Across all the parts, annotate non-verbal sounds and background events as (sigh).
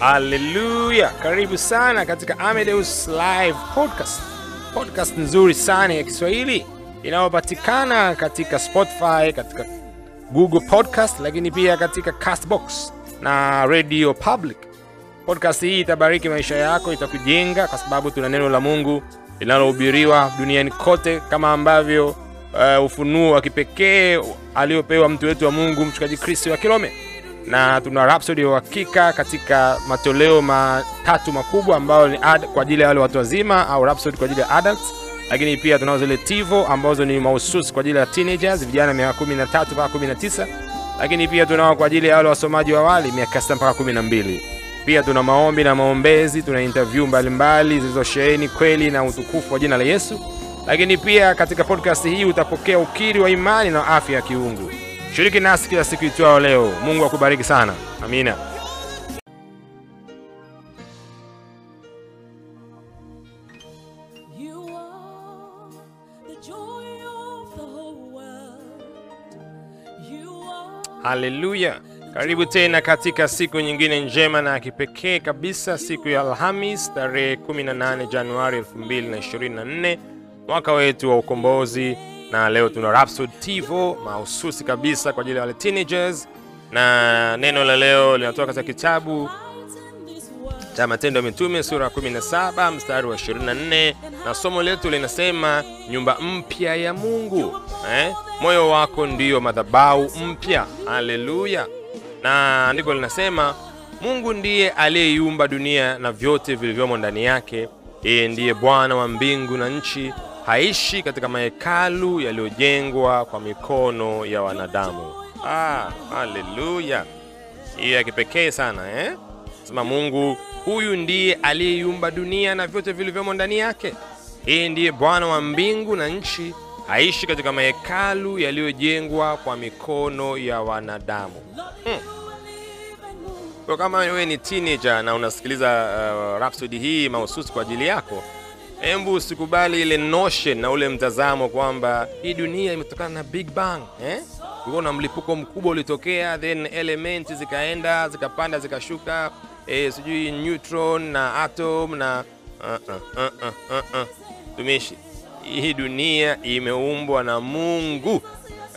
Haleluya! Karibu sana katika Amedeus Live Podcast, podcast nzuri sana ya Kiswahili inayopatikana katika Spotify, katika Google Podcast, lakini pia katika Castbox na Radio Public. Podcast hii itabariki maisha yako, itakujenga kwa sababu tuna neno la Mungu linalohubiriwa duniani kote, kama ambavyo uh, ufunuo wa kipekee aliopewa mtu wetu wa Mungu mchungaji Kristo wa Kilome na tuna Rhapsody ya uhakika katika matoleo matatu makubwa ambayo ni ad, kwa ajili ya wale watu wazima au Rhapsody kwa ajili ya adults, lakini pia tunao zile Tivo ambazo ni mahususi kwa ajili ya teenagers, vijana miaka 13 mpaka 19, lakini pia tunao kwa ajili ya wale wasomaji wa awali miaka 6 mpaka 12. Pia tuna maombi na maombezi, tuna interview mbalimbali zilizosheheni kweli na utukufu wa jina la Yesu, lakini pia katika podcast hii utapokea ukiri wa imani na afya ya kiungu. Shiriki nasi kila siku itwao leo. Mungu akubariki sana. Amina. Haleluya! Karibu tena katika siku nyingine njema na kipekee kabisa, siku ya Alhamis tarehe 18 Januari 2024 mwaka wetu wa ukombozi, na leo tuna Rapsod Tivo mahususi kabisa kwa ajili ya wale teenagers, na neno la leo linatoka katika kitabu cha Matendo ya Mitume sura ya 17 mstari wa 24, na somo letu linasema nyumba mpya ya Mungu eh? Moyo wako ndiyo madhabahu mpya. Haleluya! Na andiko linasema Mungu ndiye aliyeiumba dunia na vyote vilivyomo ndani yake. Yeye ndiye Bwana wa mbingu na nchi, haishi katika mahekalu yaliyojengwa kwa mikono ya wanadamu. Ah, haleluya! Hiyo ya kipekee sana eh? Sema Mungu huyu ndiye aliyeiumba dunia na vyote vilivyomo ndani yake. Yeye ndiye Bwana wa mbingu na nchi, haishi katika mahekalu yaliyojengwa kwa mikono ya wanadamu. Hmm. Kwa kama wewe ni teenager na unasikiliza uh, Rhapsody hii mahususi kwa ajili yako, hebu usikubali ile notion na ule mtazamo kwamba hii dunia imetokana na Big Bang eh? Na mlipuko mkubwa ulitokea, then element zikaenda zikapanda zikashuka, eh, sijui neutron na atom na uh, uh, uh, uh, uh, uh. Tumishi, hii dunia imeumbwa na Mungu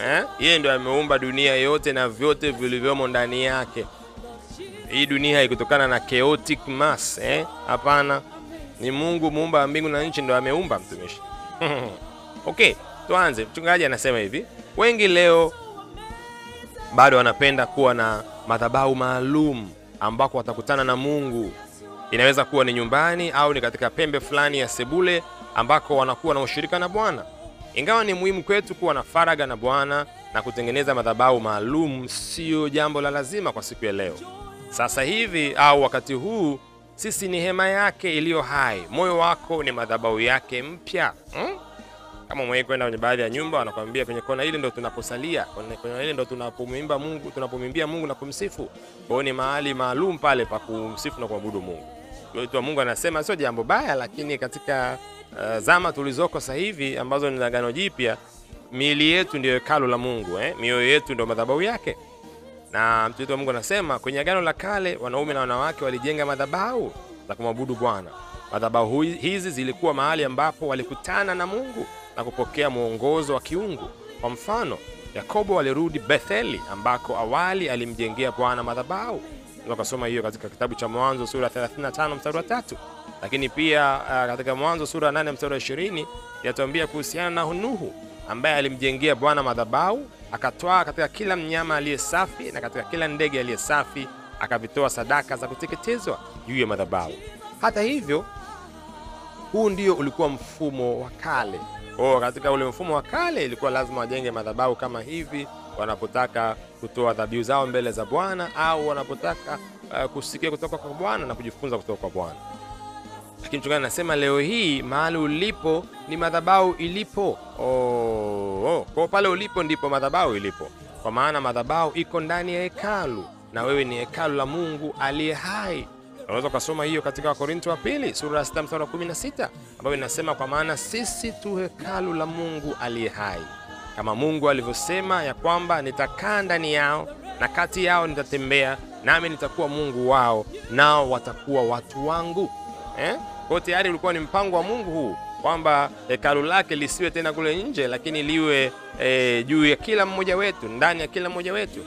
eh? Yeye ndio ameumba dunia yote na vyote vilivyomo ndani yake. Hii dunia haikutokana na chaotic mass eh? Hapana, ni Mungu muumba wa mbingu na nchi ndo ameumba mtumishi. (laughs) Okay, tuanze. Mchungaji anasema hivi, wengi leo bado wanapenda kuwa na madhabahu maalum ambako watakutana na Mungu. Inaweza kuwa ni nyumbani au ni katika pembe fulani ya sebule ambako wanakuwa na ushirika na Bwana. Ingawa ni muhimu kwetu kuwa na faraga na Bwana na kutengeneza madhabahu maalum, siyo jambo la lazima kwa siku ya leo. Sasa hivi au wakati huu, sisi ni hema yake iliyo hai. Moyo wako ni madhabahu yake mpya hmm? Kama umewahi kwenda kwenye baadhi ya nyumba, wanakwambia kwenye kona ile ndo tunaposalia, kwenye ile ndo tunapomwimba Mungu, tunapomwimbia Mungu na kumsifu. Kwa hiyo ni mahali maalum pale pa kumsifu na kuabudu Mungu. Kwa Mungu anasema sio jambo baya, lakini katika uh, zama tulizoko sasa hivi ambazo ni Agano Jipya, miili yetu ndio hekalu la Mungu eh? Mioyo yetu ndio madhabahu yake na mtume wa Mungu anasema kwenye Agano la Kale wanaume na wanawake walijenga madhabahu za kumwabudu Bwana. Madhabahu hizi zilikuwa mahali ambapo walikutana na Mungu na kupokea mwongozo wa kiungu. Kwa mfano, Yakobo alirudi Betheli ambako awali alimjengea Bwana madhabahu. Ukasoma hiyo katika kitabu cha Mwanzo sura 35 mstari wa tatu. Lakini pia uh, katika Mwanzo sura 8 mstari wa 20 yatuambia kuhusiana na Nuhu ambaye alimjengea Bwana madhabahu akatwaa katika kila mnyama aliye safi na katika kila ndege aliye safi akavitoa sadaka za kuteketezwa juu ya madhabahu. Hata hivyo, huu ndio ulikuwa mfumo wa kale. Oh, katika ule mfumo wa kale ilikuwa lazima wajenge madhabahu kama hivi wanapotaka kutoa dhabihu zao mbele za Bwana au wanapotaka uh, kusikia kutoka kwa Bwana na kujifunza kutoka kwa Bwana. Lakini mchungaji anasema leo hii mahali ulipo ni madhabahu ilipo. Oh, oh. Kwa pale ulipo ndipo madhabahu ilipo, kwa maana madhabahu iko ndani ya hekalu na wewe ni hekalu la Mungu aliye hai. Unaweza ukasoma hiyo katika Wakorinto wa pili sura ya 6 mstari wa 16 ambayo inasema, kwa maana sisi tu hekalu la Mungu aliye hai, kama Mungu alivyosema ya kwamba nitakaa ndani yao na kati yao nitatembea nami nitakuwa Mungu wao, nao watakuwa watu wangu. Eh? Kwa tayari ulikuwa ni mpango wa Mungu huu kwamba hekalu lake lisiwe tena kule nje, lakini liwe eh, juu ya kila mmoja wetu, ndani ya kila mmoja wetu.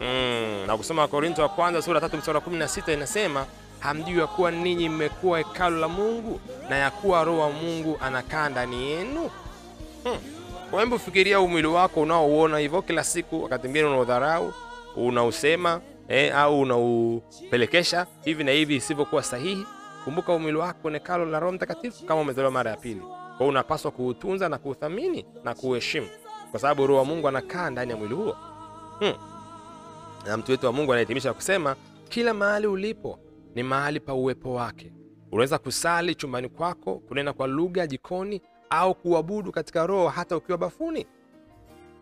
Mm, na kusoma Wakorinto wa kwanza sura tatu mstari wa 16 inasema hamjui ya kuwa ninyi mmekuwa hekalu la Mungu na ya kuwa Roho wa Mungu anakaa ndani yenu. Hmm. Kwa fikiria umwili wako unaouona hivyo kila siku, wakati mwingine unaudharau, unausema eh, au unaupelekesha hivi na hivi isivyokuwa sahihi. Kumbuka umwili wako ni hekalu la Roho Mtakatifu kama umezaliwa mara ya pili. Kwa unapaswa kuutunza na kuuthamini na kuuheshimu, kwa sababu Roho wa Mungu anakaa ndani ya mwili huo. Hmm. Na mtu wetu wa Mungu anahitimisha kusema, kila mahali ulipo ni mahali pa uwepo wake. Unaweza kusali chumbani kwako, kunena kwa lugha jikoni, au kuabudu katika roho hata ukiwa bafuni.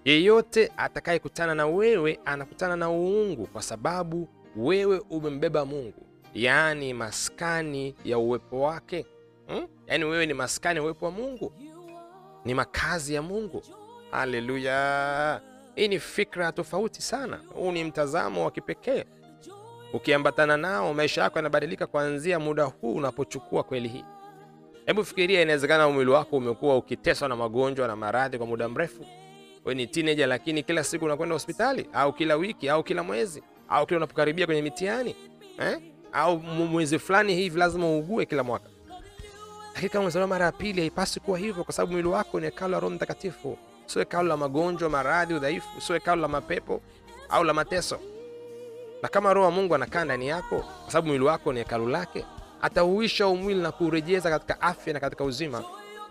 Yeyote atakayekutana na wewe anakutana na uungu, kwa sababu wewe umembeba Mungu, yaani maskani ya uwepo wake. Hmm? Yaani wewe ni maskani ya uwepo wa Mungu, ni makazi ya Mungu. Haleluya! Hii ni fikra tofauti sana. Huu ni mtazamo wa kipekee. Ukiambatana nao, maisha yako yanabadilika kuanzia muda huu unapochukua kweli hii. Hebu fikiria, inawezekana mwili wako umekuwa ukiteswa na magonjwa na maradhi kwa muda mrefu. Wewe ni teenager, lakini kila siku unakwenda hospitali, au kila wiki, au kila mwezi, au kila unapokaribia kwenye mitihani eh? Au mwezi fulani hivi lazima uugue kila mwaka. Lakini kama umezaliwa mara ya pili, haipasi kuwa hivyo, kwa sababu mwili wako ni hekalu la Roho Mtakatifu, sio hekalu la magonjwa, maradhi, udhaifu, sio hekalu la mapepo au la mateso. Na kama Roho wa Mungu anakaa ndani yako, kwa sababu mwili wako ni hekalu lake, atauisha umwili na kuurejeza katika afya na katika uzima.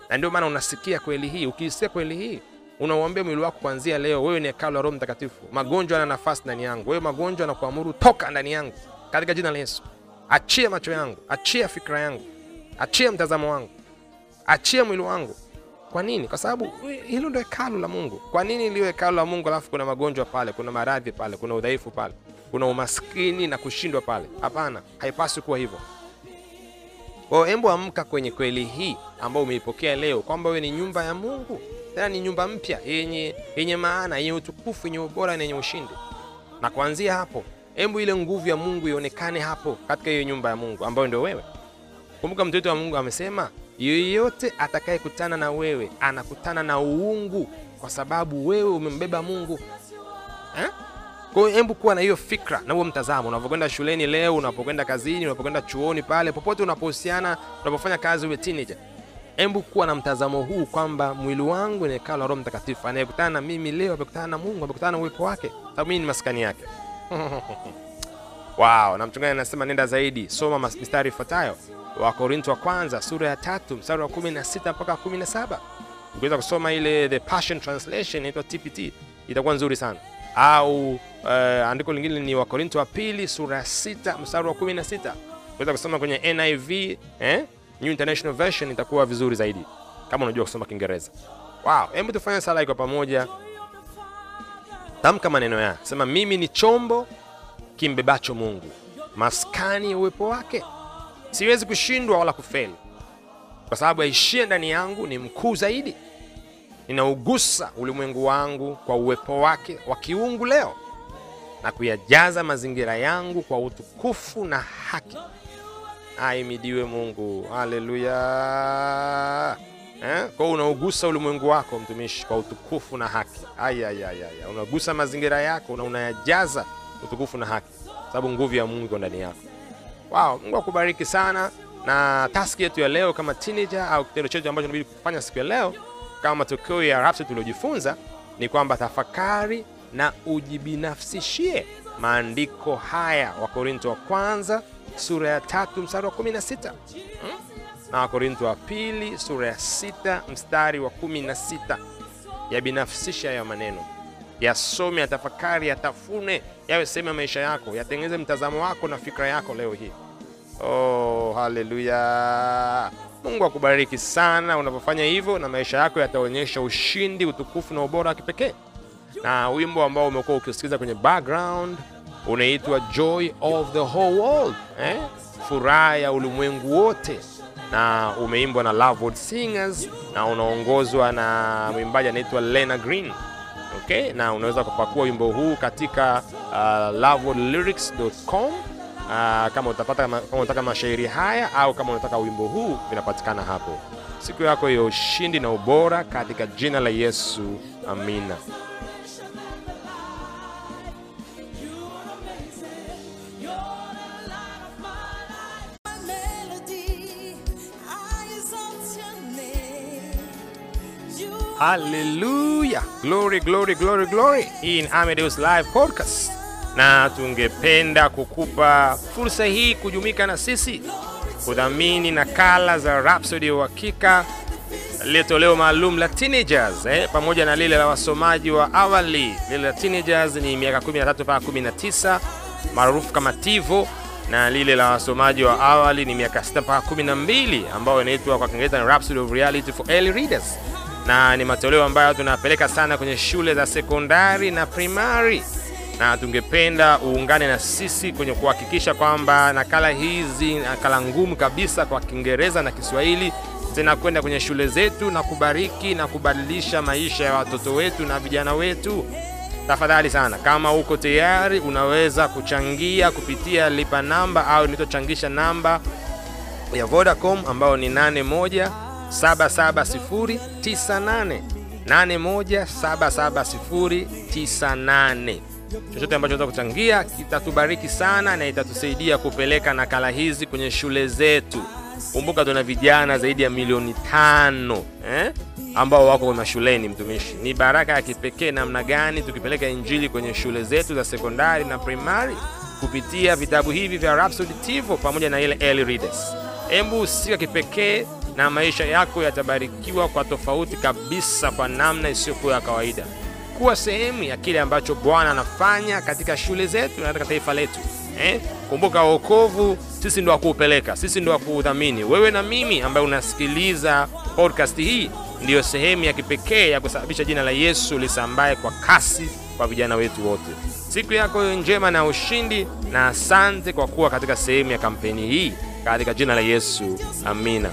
Na ndio maana unasikia kweli hii. Ukiisikia kweli hii, unauambia mwili wako kuanzia leo, wewe ni hekalu la Roho Mtakatifu. Magonjwa yana nafasi ndani yangu. Wewe magonjwa, na kuamuru toka ndani yangu katika jina la Yesu. Achia macho yangu, achia fikra yangu, achia mtazamo wangu, achia mwili wangu. Kwa nini? Kwa sababu hilo ndio hekalu la Mungu. Kwa nini liwe hekalu la Mungu alafu kuna magonjwa pale, kuna maradhi pale, kuna udhaifu pale, kuna umaskini na kushindwa pale? Hapana, haipaswi kuwa hivyo. Kwa hiyo embo amka kwenye kweli hii ambayo umeipokea leo kwamba wewe ni nyumba ya Mungu, tena ni nyumba mpya yenye, yenye maana, yenye utukufu, yenye ubora na yenye ushindi. Na kuanzia hapo, embu ile nguvu ya Mungu ionekane hapo katika hiyo nyumba ya Mungu ambayo ndio wewe. Kumbuka mtoto wa Mungu amesema, yeyote atakayekutana na wewe anakutana na uungu, kwa sababu wewe umembeba Mungu eh? Hebu kuwa na hiyo fikra na huo mtazamo unapokwenda shuleni leo, unapokwenda kazini, unapokwenda chuoni, pale popote unapohusiana, unapofanya kazi, uwe teenager, hebu kuwa na mtazamo huu kwamba mwili wangu ni hekalu Roho Mtakatifu. Anayekutana na mimi leo amekutana na Mungu, amekutana na uwepo wake, sababu mimi ni maskani yake. (laughs) Wow, na mchungaji anasema nenda zaidi, soma mistari ifuatayo, Wakorintho wa kwanza sura ya tatu mstari wa 16 mpaka 17. Ukiweza kusoma ile the Passion Translation inaitwa TPT itakuwa nzuri sana au uh, andiko lingine ni Wakorintho wa pili sura ya sita mstari wa 16. Ukiweza kusoma kwenye NIV eh, New International Version itakuwa vizuri zaidi kama unajua kusoma Kiingereza. Wow, hebu tufanye sala kwa pamoja. Tamka maneno ya sema, mimi ni chombo kimbebacho Mungu, maskani ya uwepo wake. Siwezi kushindwa wala kufeli, kwa sababu aishie ndani yangu ni mkuu zaidi. Ninaugusa ulimwengu wangu kwa uwepo wake wa kiungu leo na kuyajaza mazingira yangu kwa utukufu na haki. Aimidiwe Mungu, haleluya. Eh? Kwa unaugusa ulimwengu wako mtumishi kwa utukufu na haki. Ayayayaya, unagusa mazingira yako na unayajaza utukufu na haki, sababu nguvu ya Mungu iko ndani yako. Wow, Mungu akubariki sana. Na taski yetu ya leo kama teenager au kitendo chetu ambacho tunabidi kufanya siku ya leo kama matokeo ya rafsi tuliojifunza ni kwamba tafakari na ujibinafsishie maandiko haya, Wakorintho wa kwanza sura ya tatu mstari wa 16 hmm? Na Wakorintho wa pili sura ya sita mstari wa 16. Yabinafsisha ya maneno, yasome, yatafakari, yatafune, yawe sehemu ya maisha yako, yatengeneze mtazamo wako na fikra yako leo hii. Oh, haleluya! Mungu akubariki sana unapofanya hivyo, na maisha yako yataonyesha ushindi, utukufu na ubora wa kipekee. Na wimbo ambao umekuwa ukisikiliza kwenye background unaitwa Joy of the Whole World, eh? furaha ya ulimwengu wote, na umeimbwa na Lovewood Singers na unaongozwa na mwimbaji anaitwa Lena Green. okay? na unaweza kupakua wimbo huu katika uh, lovewoodlyrics.com. uh, kama utapata kama unataka mashairi haya au kama unataka wimbo huu vinapatikana hapo. Siku yako ya ushindi na ubora katika jina la Yesu, amina. Haleluya, glory glory glory glory. Hii ni Amedeus Live Podcast, na tungependa kukupa fursa hii kujumika na sisi kudhamini nakala za Rhapsody ya uhakika lile toleo maalum la teenagers eh, pamoja na lile la wasomaji wa awali. Lile la teenagers ni miaka 13 mpaka 19 maarufu kama TIVO, na lile la wasomaji wa awali ni miaka 6 mpaka 12 ambayo inaitwa kwa Kiingereza ni Rhapsody of Reality for Early Readers, na ni matoleo ambayo tunapeleka sana kwenye shule za sekondari na primari, na tungependa uungane na sisi kwenye kuhakikisha kwamba nakala hizi, nakala ngumu kabisa kwa Kiingereza na Kiswahili zinakwenda kwenye shule zetu na kubariki na kubadilisha maisha ya watoto wetu na vijana wetu. Tafadhali sana, kama uko tayari, unaweza kuchangia kupitia lipa namba au nitochangisha namba ya Vodacom ambayo ni 81779098 81779098. Chochote ambacho weza kuchangia kitatubariki sana na itatusaidia kupeleka nakala hizi kwenye shule zetu. Kumbuka tuna vijana zaidi ya milioni tano eh, ambao wako mashuleni. Mtumishi, ni baraka ya kipekee namna gani tukipeleka injili kwenye shule zetu za sekondari na primari kupitia vitabu hivi vya Rhapsody TIVO pamoja na ile early readers. Embu usika kipekee na maisha yako yatabarikiwa kwa tofauti kabisa, kwa namna isiyokuwa ya kawaida. Kuwa sehemu ya kile ambacho Bwana anafanya katika shule zetu na katika taifa letu. Eh, kumbuka wokovu sisi ndo wakuupeleka, sisi ndo wakuudhamini. Wewe na mimi ambaye unasikiliza podcast hii, ndiyo sehemu ya kipekee ya kusababisha jina la Yesu lisambae kwa kasi kwa vijana wetu wote. Siku yako njema na ushindi, na asante kwa kuwa katika sehemu ya kampeni hii, katika jina la Yesu, amina.